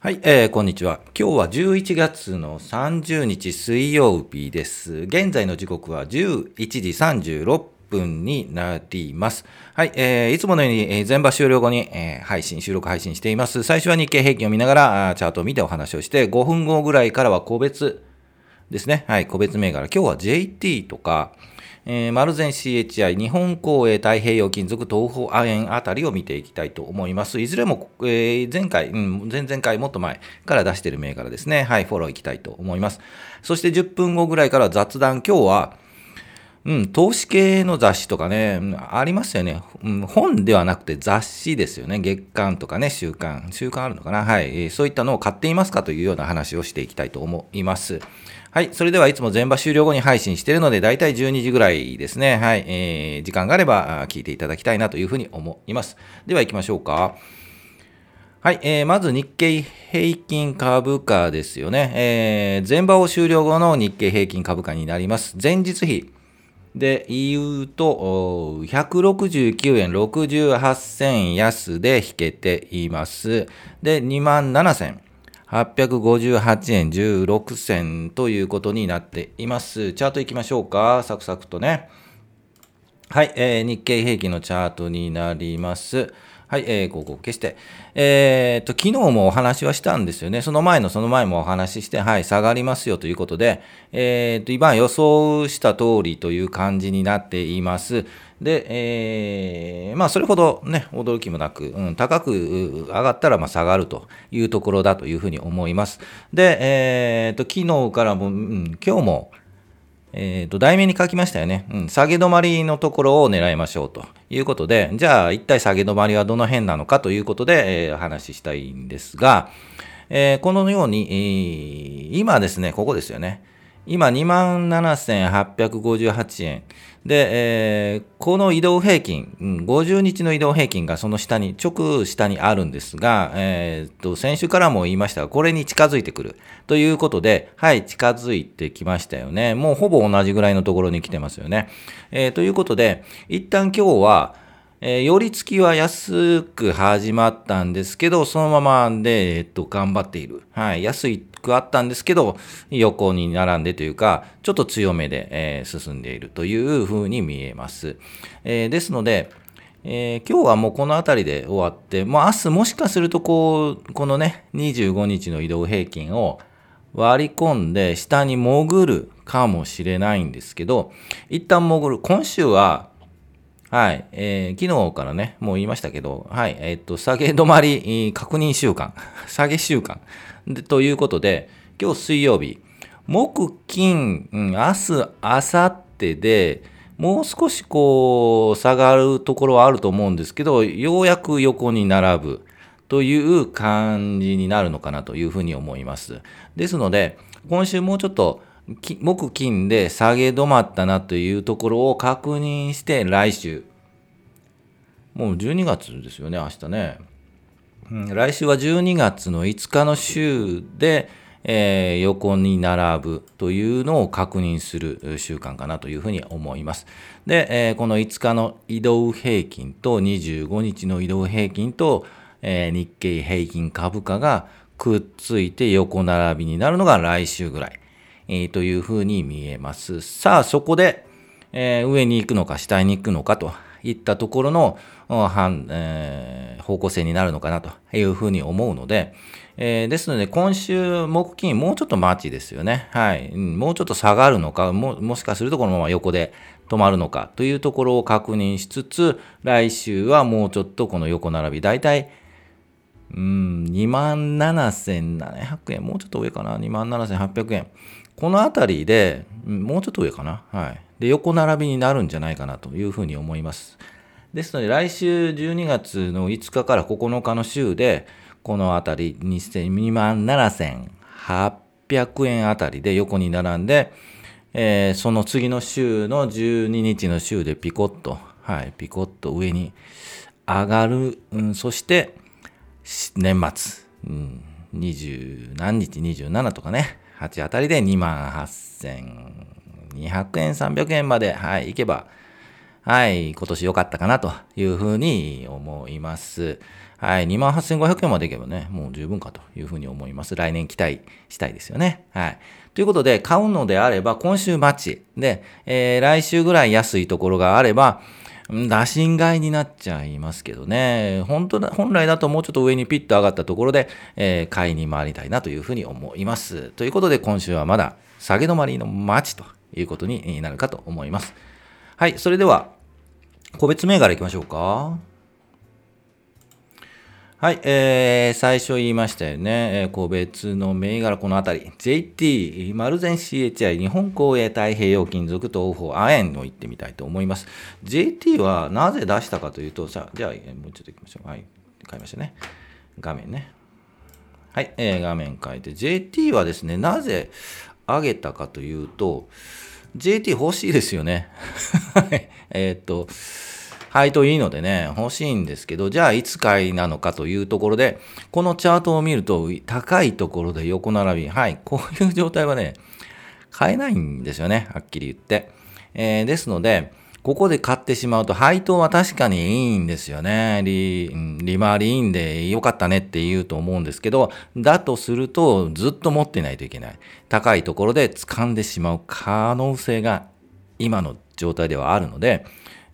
はい、えー、こんにちは。今日は11月の30日水曜日です。現在の時刻は11時36分になります。はい、えー、いつものように、えー、全場終了後に、えー、配信、収録配信しています。最初は日経平均を見ながら、チャートを見てお話をして、5分後ぐらいからは個別ですね。はい、個別銘柄。今日は JT とか、えー、マルゼン CHI、日本公営太平洋金属、東方亜鉛あたりを見ていきたいと思います。いずれも、えー、前回、うん、前々回もっと前から出している銘柄ですね。はい、フォローいきたいと思います。そして10分後ぐらいから雑談、今日は、うん、投資系の雑誌とかね、ありますよね、うん。本ではなくて雑誌ですよね。月刊とかね、週刊。週刊あるのかなはい、えー。そういったのを買っていますかというような話をしていきたいと思います。はい。それではいつも全場終了後に配信しているので、だいたい12時ぐらいですね。はい。えー、時間があれば聞いていただきたいなというふうに思います。では行きましょうか。はい。えー、まず日経平均株価ですよね。えー、前場を終了後の日経平均株価になります。前日比。で言うと、169円68銭安で引けています。で、2万7千。858円16銭ということになっています。チャートいきましょうか。サクサクとね。はい、えー、日経平均のチャートになります。はい、えー、ここ消して。えー、と、昨日もお話はしたんですよね。その前のその前もお話しして、はい、下がりますよということで、えー、と、今予想した通りという感じになっています。で、えー、まあ、それほどね、驚きもなく、うん、高く上がったら、まあ、下がるというところだというふうに思います。で、えー、と、昨日からも、うん、今日も、えっ、ー、と、題名に書きましたよね。うん、下げ止まりのところを狙いましょうということで、じゃあ一体下げ止まりはどの辺なのかということで、えー、話したいんですが、えー、このように、えー、今ですね、ここですよね。今27,858円。で、えー、この移動平均、うん、50日の移動平均がその下に、直下にあるんですが、えー、と、先週からも言いましたが、これに近づいてくる。ということで、はい、近づいてきましたよね。もうほぼ同じぐらいのところに来てますよね。えー、ということで、一旦今日は、えー、寄り付きは安く始まったんですけど、そのままで、えっと、頑張っている。はい。安くあったんですけど、横に並んでというか、ちょっと強めで、えー、進んでいるというふうに見えます。えー、ですので、えー、今日はもうこの辺りで終わって、まあ、明日もしかするとこう、このね、25日の移動平均を割り込んで下に潜るかもしれないんですけど、一旦潜る。今週ははい。えー、昨日からね、もう言いましたけど、はい。えー、っと、下げ止まり、確認週間、下げ週間で。ということで、今日水曜日、木、金、うん、明日、明後日で、もう少しこう、下がるところはあると思うんですけど、ようやく横に並ぶという感じになるのかなというふうに思います。ですので、今週もうちょっと、木金で下げ止まったなというところを確認して来週、もう12月ですよね、明日ね。うん、来週は12月の5日の週で、えー、横に並ぶというのを確認する習慣かなというふうに思います。で、えー、この5日の移動平均と25日の移動平均と、えー、日経平均株価がくっついて横並びになるのが来週ぐらい。というふうに見えます。さあ、そこで、えー、上に行くのか下に行くのかといったところの、えー、方向性になるのかなというふうに思うので、えー、ですので、今週、木金、もうちょっと待ちですよね。はい。もうちょっと下がるのか、ももしかするとこのまま横で止まるのかというところを確認しつつ、来週はもうちょっとこの横並び、だいたいうん、27,700円。もうちょっと上かな？27,800円。この辺りで、もうちょっと上かな？はい。で、横並びになるんじゃないかなというふうに思います。ですので、来週12月の5日から9日の週で、この辺り、2万7800円あたりで横に並んで、えー、その次の週の12日の週でピコッと、はい、ピコッと上に上がる、うん、そして、年末、うん、20何日、27とかね、8あたりで2万8200円、300円まで、はい、いけば、はい、今年良かったかなというふうに思います。はい、28,500円までいけばね、もう十分かというふうに思います。来年期待したいですよね。はい。ということで、買うのであれば、今週待ち。で、えー、来週ぐらい安いところがあれば、打診買いになっちゃいますけどね。本当だ、本来だともうちょっと上にピッと上がったところで、えー、買いに回りたいなというふうに思います。ということで、今週はまだ下げ止まりの待ちということになるかと思います。はい、それでは、個別銘柄行きましょうか。はい、えー、最初言いましたよね、えー、個別の銘柄、このあたり、JT、丸善 CHI、日本工営太平洋金属東方、亜鉛を言ってみたいと思います。JT はなぜ出したかというと、さあ、じゃあ、もうちょっと行きましょう。はい、変えましたね。画面ね。はい、えー、画面変えて、JT はですね、なぜ上げたかというと、JT 欲しいですよね。えっと、配当いいのでね、欲しいんですけど、じゃあいつ買いなのかというところで、このチャートを見ると、高いところで横並び、はい、こういう状態はね、買えないんですよね、はっきり言って。えー、ですので、ここで買ってしまうと、配当は確かにいいんですよね。利、利回りいいんで良かったねって言うと思うんですけど、だとするとずっと持ってないといけない。高いところで掴んでしまう可能性が今の状態ではあるので、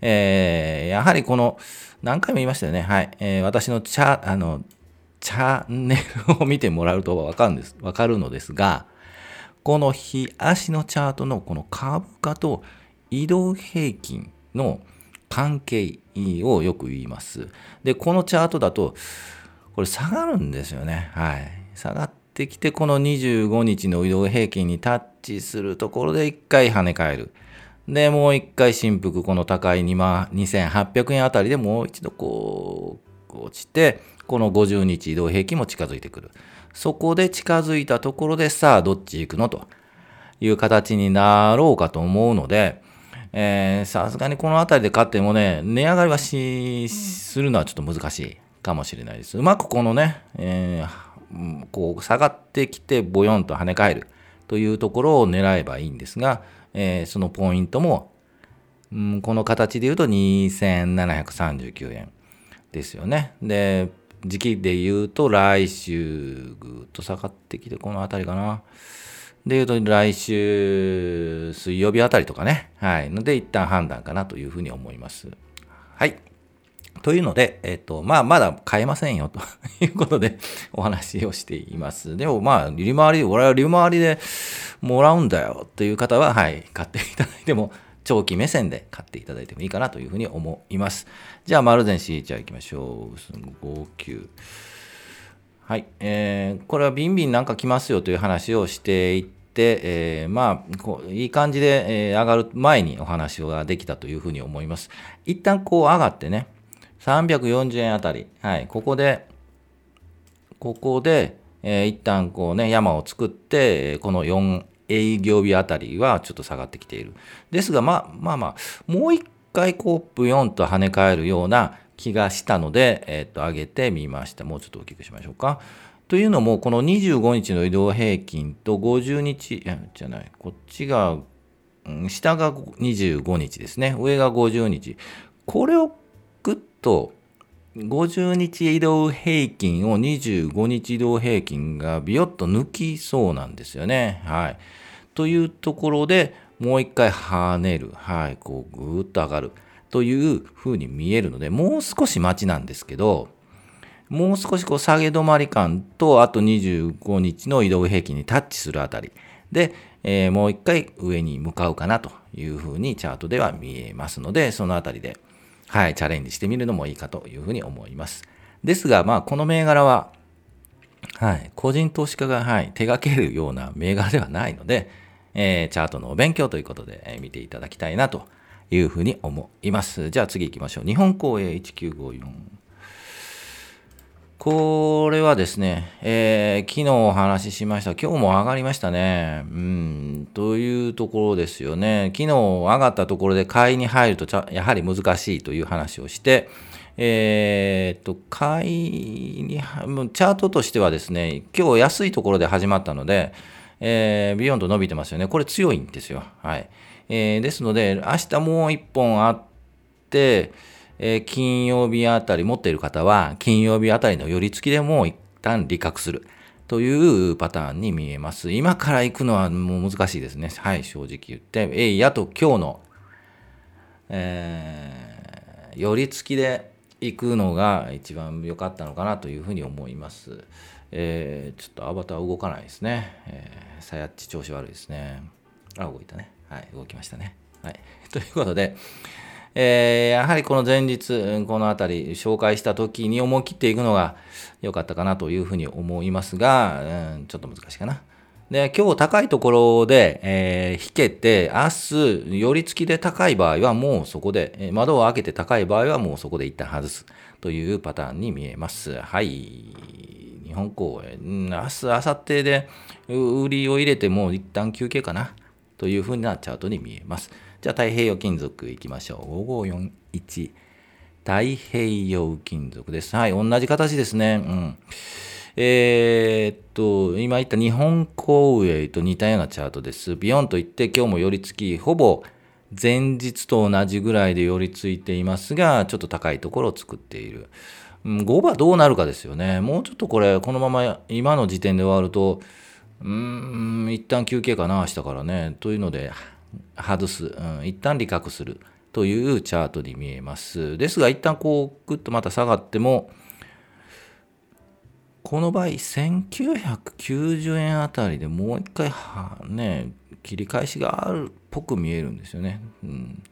えー、やはりこの、何回も言いましたよね。はい。えー、私のチャ、あの、チャンネルを見てもらうとわかるんです、わかるのですが、この日足のチャートのこの株価と移動平均の関係をよく言います。で、このチャートだと、これ下がるんですよね。はい。下がってきて、この25日の移動平均にタッチするところで一回跳ね返る。で、もう一回振幅、この高い2万2800円あたりでもう一度こう、落ちて、この50日移動平均も近づいてくる。そこで近づいたところで、さあ、どっち行くのという形になろうかと思うので、さすがにこの辺りで買ってもね、値上がりはし、するのはちょっと難しいかもしれないです。うまくこのね、えー、こう下がってきて、ボヨンと跳ね返るというところを狙えばいいんですが、えー、そのポイントも、うん、この形で言うと2739円ですよね。で、時期で言うと来週ぐっと下がってきてこの辺りかな。で言うと来週水曜日あたりとかね。はい。ので一旦判断かなというふうに思います。はい。というので、えっ、と、まあ、まだ買えませんよということでお話をしています。でも、まあ、利回り、俺は利回りでもらうんだよっていう方は、はい、買っていただいても、長期目線で買っていただいてもいいかなというふうに思います。じゃあ、丸善 C じゃあ行きましょう。59。はい。えー、これはビンビンなんか来ますよという話をしていって、えー、まあこう、いい感じで、えー、上がる前にお話ができたというふうに思います。一旦こう上がってね、340円あたり、はい、ここで、ここで、えー、一旦こうね、山を作って、この4営業日あたりはちょっと下がってきている。ですが、まあまあまあ、もう一回こう、ブヨンと跳ね返るような気がしたので、えっ、と、上げてみました。もうちょっと大きくしましょうか。というのも、この25日の移動平均と50日、いや、じゃない、こっちが、下が25日ですね。上が50日。これをと50日移動平均を25日移動平均がビヨッと抜きそうなんですよね。はい。というところでもう一回跳ねる。はい。こうぐーっと上がる。というふうに見えるので、もう少し待ちなんですけど、もう少しこう下げ止まり感と、あと25日の移動平均にタッチするあたりで、えー、もう一回上に向かうかなというふうにチャートでは見えますので、そのあたりではい、チャレンジしてみるのもいいかというふうに思います。ですが、まあ、この銘柄は、はい、個人投資家が、はい、手掛けるような銘柄ではないので、えー、チャートのお勉強ということで、えー、見ていただきたいなというふうに思います。じゃあ次行きましょう。日本公営1954。これはですね、えー、昨日お話ししました。今日も上がりましたね。うん、というところですよね。昨日上がったところで買いに入るとやはり難しいという話をして、えー、っと、買いに、チャートとしてはですね、今日安いところで始まったので、えー、ビヨンド伸びてますよね。これ強いんですよ。はい。えー、ですので、明日もう一本あって、えー、金曜日あたり持っている方は、金曜日あたりの寄り付きでも一旦利確するというパターンに見えます。今から行くのはもう難しいですね。はい、正直言って。えいやと今日の、えー、寄り付きで行くのが一番良かったのかなというふうに思います。えー、ちょっとアバター動かないですね。えー、さやっち調子悪いですね。あ、動いたね。はい、動きましたね。はい。ということで、えー、やはりこの前日、この辺り紹介した時に思い切っていくのが良かったかなというふうに思いますが、うん、ちょっと難しいかな。で、今日高いところで、えー、引けて、明日、寄り付きで高い場合はもうそこで、窓を開けて高い場合はもうそこで一旦外すというパターンに見えます。はい。日本公演、明日、明後日で売りを入れても一旦休憩かなというふうなチャートに見えます。じゃあ太平洋金属いきましょう。5541。太平洋金属です。はい、同じ形ですね。うん。えー、っと、今言った日本公営と似たようなチャートです。ビヨンといって今日も寄り付き、ほぼ前日と同じぐらいで寄り付いていますが、ちょっと高いところを作っている。5番どうなるかですよね。もうちょっとこれ、このまま今の時点で終わると、うーん、一旦休憩かな、明日からね。というので、外す、うん、一旦利確するというチャートに見えます。ですが、一旦こう、ぐっとまた下がっても、この場合、1990円あたりでもう一回ね、切り返しがあるっぽく見えるんですよね。うん、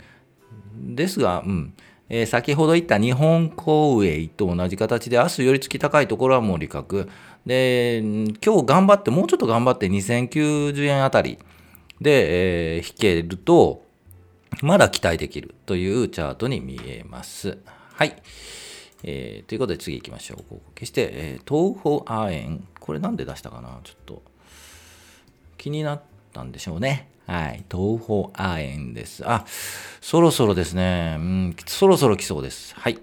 ですが、うんえー、先ほど言った日本公営と同じ形で、明日より付き高いところはもう利確。で、今日頑張って、もうちょっと頑張って2090円あたりで、えー、引けると、まだ期待できるというチャートに見えます。はい。えー、ということで次行きましょう。ここ消して、えー、東方亜鉛。これなんで出したかな？ちょっと気になったんでしょうね。はい。東方亜鉛です。あ、そろそろですね。うん、そろそろ来そうです。はい。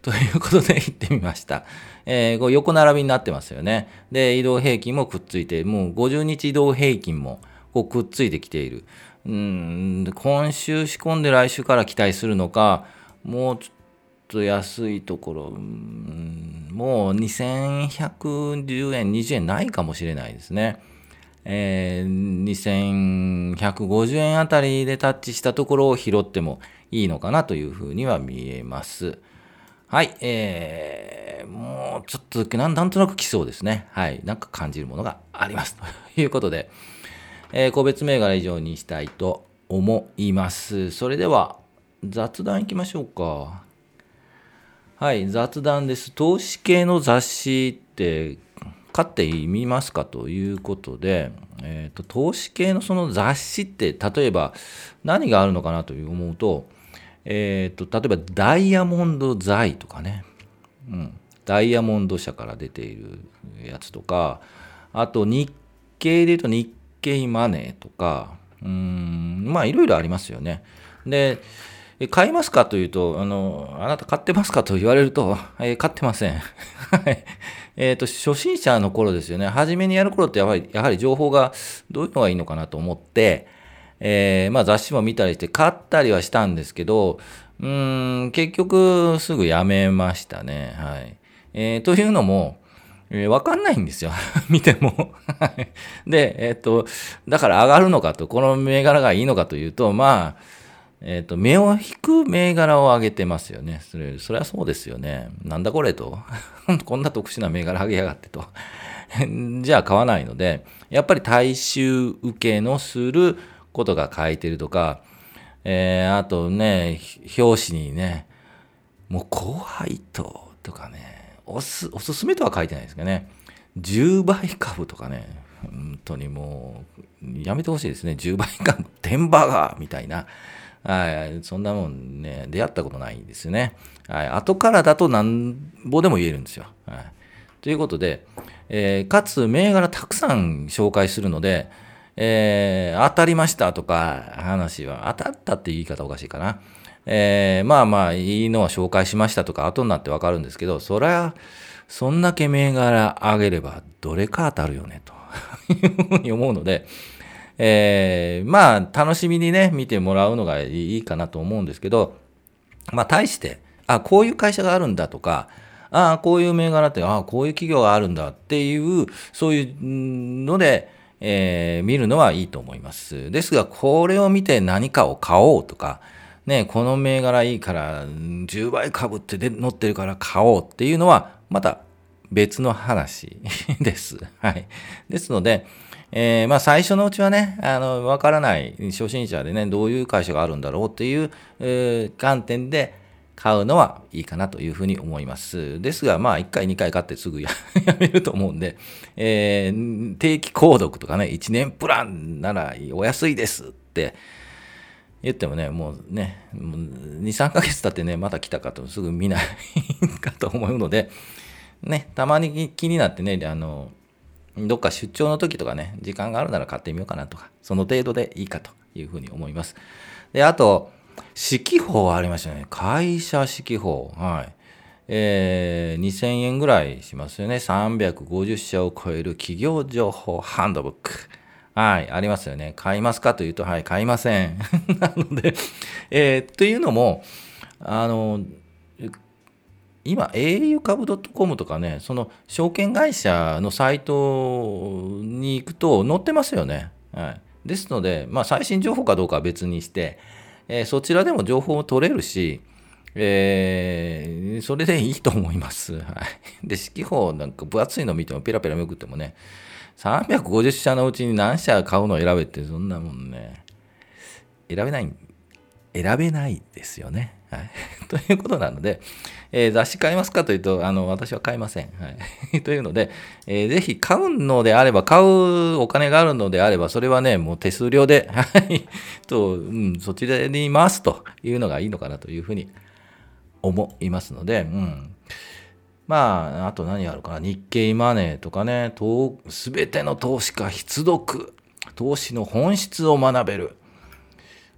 ということで行ってみました。えー、こう横並びになってますよね。で、移動平均もくっついて、もう50日移動平均もこうくっついてきている。うん、今週仕込んで来週から期待するのか、もうちょっと安いところ、うん、もう2110円、20円ないかもしれないですね。えー、2150円あたりでタッチしたところを拾ってもいいのかなというふうには見えます。はい、えー、もうちょっとなんなんとなく来そうですね。はい、なんか感じるものがあります。ということで、えー、個別銘柄以上にしたいと思います。それでは雑談いきましょうか。はい、雑談です。投資系の雑誌って買ってみますかということで、えーと、投資系のその雑誌って例えば何があるのかなという思うと,、えーと、例えばダイヤモンド財とかね、うん、ダイヤモンド社から出ているやつとかあと日経で言うと日経マネーとかうんまあいろいろありますよね。で買いますかというと、あの、あなた買ってますかと言われると、えー、買ってません。えっと、初心者の頃ですよね。初めにやる頃ってやはり、やはり情報がどういうのがいいのかなと思って、えー、まあ雑誌も見たりして買ったりはしたんですけど、うん、結局すぐやめましたね。はい。えー、というのも、えー、わかんないんですよ。見ても。で、えっ、と、だから上がるのかと、この銘柄がいいのかというと、まあ、えっ、と、目を引く銘柄を上げてますよね。それ、それはそうですよね。なんだこれと。こんな特殊な銘柄上げやがってと。じゃあ買わないので、やっぱり大衆受けのすることが書いてるとか、えー、あとね、表紙にね、もう怖いと、とかね、おす、おすすめとは書いてないですけどね、10倍株とかね、本当にもう、やめてほしいですね。10倍株、天バーガーみたいな。はい、そんなもんね、出会ったことないんですよね。はい、後からだとなんぼでも言えるんですよ。はい、ということで、えー、かつ銘柄たくさん紹介するので、えー、当たりましたとか話は、当たったって言い方おかしいかな。えー、まあまあ、いいのは紹介しましたとか、後になってわかるんですけど、そりゃ、そんだけ銘柄上げれば、どれか当たるよね、と いうふうに思うので、えー、まあ、楽しみにね、見てもらうのがいいかなと思うんですけど、まあ、対して、あ、こういう会社があるんだとか、ああ、こういう銘柄って、ああ、こういう企業があるんだっていう、そういうので、えー、見るのはいいと思います。ですが、これを見て何かを買おうとか、ね、この銘柄いいから10倍株ってで乗ってるから買おうっていうのは、また別の話 です。はい。ですので、えー、まあ最初のうちはね、あの、わからない初心者でね、どういう会社があるんだろうっていう、えー、観点で買うのはいいかなというふうに思います。ですが、まあ1回2回買ってすぐ やめると思うんで、えー、定期購読とかね、1年プランならお安いですって、言ってもね、もうね、もう2、3ヶ月経ってね、また来たかとすぐ見ないかと思うので、ね、たまに気になってね、あの、どっか出張の時とかね、時間があるなら買ってみようかなとか、その程度でいいかというふうに思います。で、あと、四季報ありましたね。会社四季報。はい。えー、2000円ぐらいしますよね。350社を超える企業情報ハンドブック。はい、ありますよね。買いますかというと、はい、買いません。なので、えー、というのも、あの、今、au 株 .com とかね、その証券会社のサイトに行くと載ってますよね。はい、ですので、まあ、最新情報かどうかは別にして、えー、そちらでも情報を取れるし、えー、それでいいと思います。はい。で、四季報なんか分厚いの見てもペラペラめくってもね、350社のうちに何社買うのを選べってそんなもんね、選べない、選べないですよね。はい。ということなので、えー、雑誌買いますかというと、あの、私は買いません。はい。というので、えー、ぜひ買うのであれば、買うお金があるのであれば、それはね、もう手数料で、と、うん、そちらに回すというのがいいのかなというふうに思いますので、うん。まあ、あと何あるかな。日経マネーとかね、すべての投資家必読。投資の本質を学べる。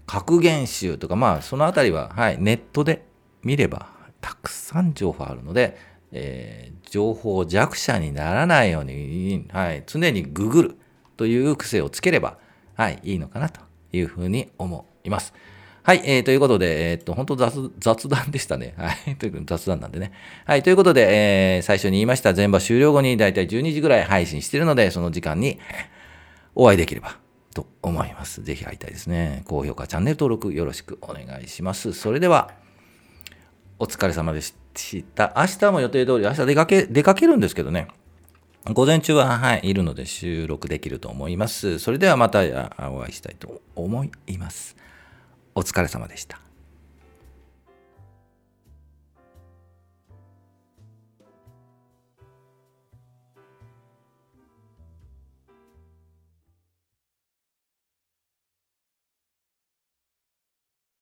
格言集とか、まあ、そのあたりは、はい、ネットで見れば、たくさん情報あるので、えー、情報弱者にならないように、はい、常にググるという癖をつければ、はい、いいのかなというふうに思います。はい、えー、ということで、えー、っと、本当雑雑談でしたね。はい、ということで雑談なんでね。はい、ということで、えー、最初に言いました全場終了後にだいたい12時ぐらい配信してるので、その時間にお会いできればと思います。ぜひ会いたいですね。高評価、チャンネル登録よろしくお願いします。それでは、お疲れ様でした。明日も予定通り、明日出かけ、出かけるんですけどね。午前中は、はい、いるので収録できると思います。それではまたお会いしたいと思います。お疲れ様でした。